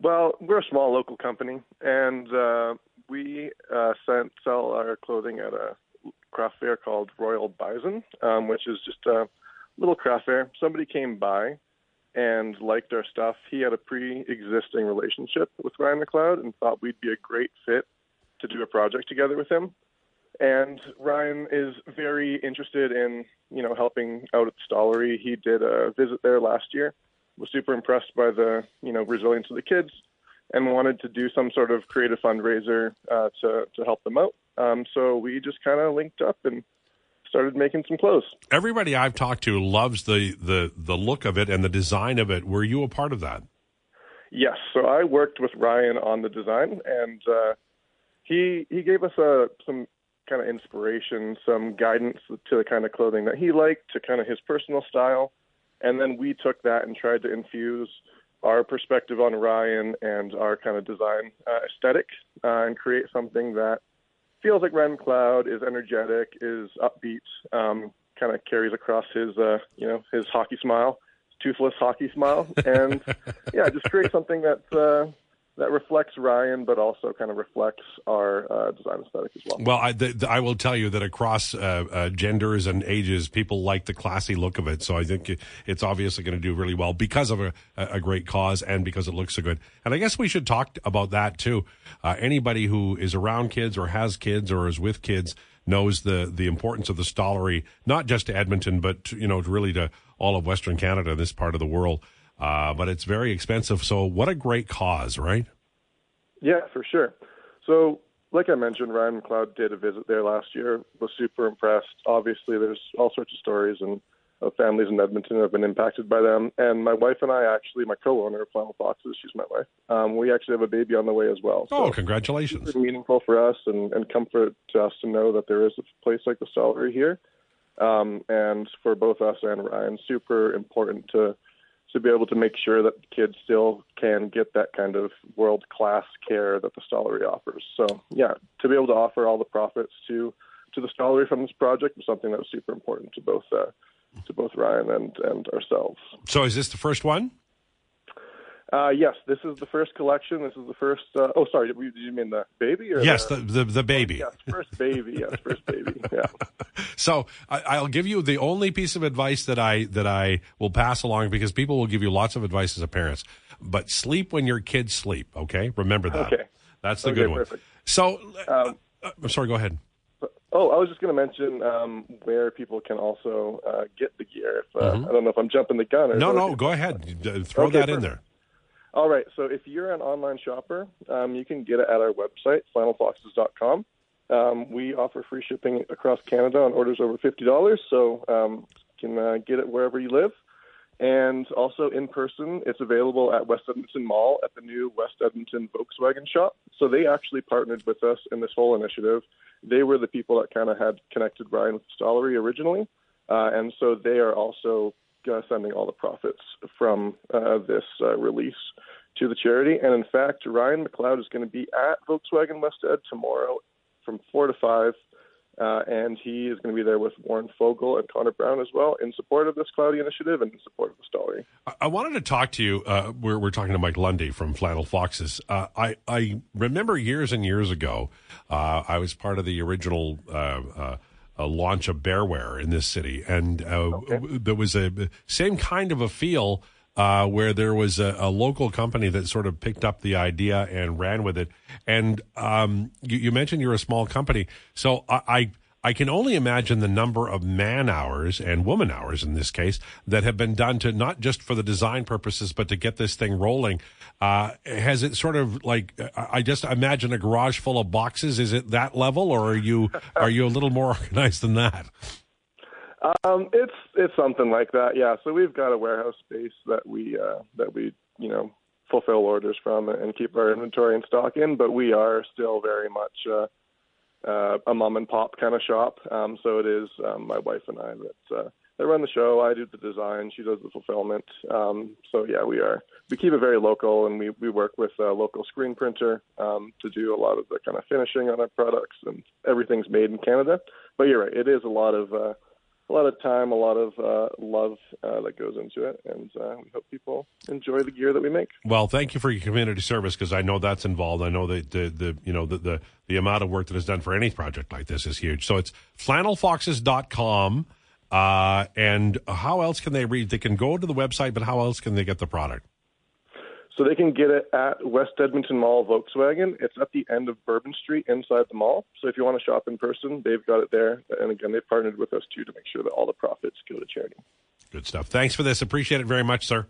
Well, we're a small local company, and uh, we uh, sent, sell our clothing at a craft fair called Royal Bison, um, which is just a little craft fair. Somebody came by and liked our stuff. He had a pre-existing relationship with Ryan McLeod and thought we'd be a great fit to do a project together with him. And Ryan is very interested in, you know, helping out at the Stollery. He did a visit there last year. Was super impressed by the, you know, resilience of the kids, and wanted to do some sort of creative fundraiser uh, to to help them out. Um, so we just kind of linked up and started making some clothes. Everybody I've talked to loves the the the look of it and the design of it. Were you a part of that? Yes. So I worked with Ryan on the design, and uh, he he gave us a uh, some kind of inspiration, some guidance to the kind of clothing that he liked, to kind of his personal style, and then we took that and tried to infuse our perspective on Ryan and our kind of design uh, aesthetic uh, and create something that feels like Ryan Cloud is energetic, is upbeat, um, kind of carries across his uh, you know his hockey smile, toothless hockey smile, and yeah, just create something that's uh, that reflects Ryan, but also kind of reflects our uh, design aesthetic as well. Well, I, the, the, I will tell you that across uh, uh, genders and ages, people like the classy look of it. So I think it's obviously going to do really well because of a, a, great cause and because it looks so good. And I guess we should talk about that too. Uh, anybody who is around kids or has kids or is with kids knows the the importance of the stollery, not just to Edmonton, but you know, really to all of Western Canada, this part of the world. Uh, but it's very expensive. So what a great cause, right? Yeah, for sure. So, like I mentioned, Ryan McLeod did a visit there last year. Was super impressed. Obviously, there's all sorts of stories and of families in Edmonton have been impacted by them. And my wife and I actually, my co-owner of Flannel Foxes, she's my wife. Um, we actually have a baby on the way as well. So oh, congratulations! Meaningful for us and, and comfort to us to know that there is a place like the Stollery here. Um, and for both us and Ryan, super important to to be able to make sure that kids still can get that kind of world class care that the Stollery offers. So yeah, to be able to offer all the profits to to the Stollery from this project was something that was super important to both uh, to both Ryan and and ourselves. So is this the first one? Uh, yes, this is the first collection. This is the first. Uh, oh, sorry, did you mean the baby? Or yes, the the, the baby. Oh, yes, first baby. Yes, first baby. Yeah. so I, will give you the only piece of advice that I that I will pass along because people will give you lots of advice as a parents, but sleep when your kids sleep. Okay, remember that. Okay, that's the okay, good one. Perfect. So, um, uh, I'm sorry. Go ahead. Oh, I was just going to mention um, where people can also uh, get the gear. If, uh, mm-hmm. I don't know if I'm jumping the gun. Or no, no, go ahead. Throw okay, that perfect. in there. All right. So if you're an online shopper, um, you can get it at our website, flannelfoxes.com. Um, we offer free shipping across Canada on orders over $50, so um, you can uh, get it wherever you live. And also in person, it's available at West Edmonton Mall at the new West Edmonton Volkswagen shop. So they actually partnered with us in this whole initiative. They were the people that kind of had connected Ryan with Stollery originally. Uh, and so they are also uh, sending all the profits from uh, this uh, release to the charity. And in fact, Ryan McLeod is going to be at Volkswagen West Ed tomorrow from 4 to 5. Uh, and he is going to be there with Warren Foegele and Connor Brown as well in support of this Cloudy initiative and in support of the Stollery. I wanted to talk to you. Uh, we're, we're talking to Mike Lundy from Flannel Foxes. Uh, I, I remember years and years ago, I was part of the original uh, a launch of bearwear in this city, and uh, okay. there was a same kind of a feel uh, where there was a, a, local company that sort of picked up the idea and ran with it. And um, you, you, mentioned you're a small company, so I, I I can only imagine the number of man hours and woman hours in this case that have been done to not just for the design purposes, but to get this thing rolling. Uh, has it sort of like I just imagine a garage full of boxes? Is it that level, or are you are you a little more organized than that? Um, it's it's something like that, yeah. So we've got a warehouse space that we uh, that we you know fulfill orders from and keep our inventory and stock in, but we are still very much. Uh, uh, a mom and pop kind of shop. Um, so it is um, my wife and I that uh, that run the show. I do the design, she does the fulfillment. Um, so yeah, we are we keep it very local, and we we work with a local screen printer um, to do a lot of the kind of finishing on our products, and everything's made in Canada. But you're right, it is a lot of uh, a lot of time, a lot of uh, love uh, that goes into it, and uh, we hope people enjoy the gear that we make. Well, thank you for your community service because I know that's involved. I know that the, the you know the, the the amount of work that is done for any project like this is huge. So it's flannelfoxes.com. Uh, and how else can they read? They can go to the website, but how else can they get the product? So they can get it at West Edmonton Mall Volkswagen. It's at the end of Bourbon Street inside the mall. So if you want to shop in person, they've got it there. And again, they've partnered with us too to make sure that all the profits go to charity. Good stuff. Thanks for this. Appreciate it very much, sir.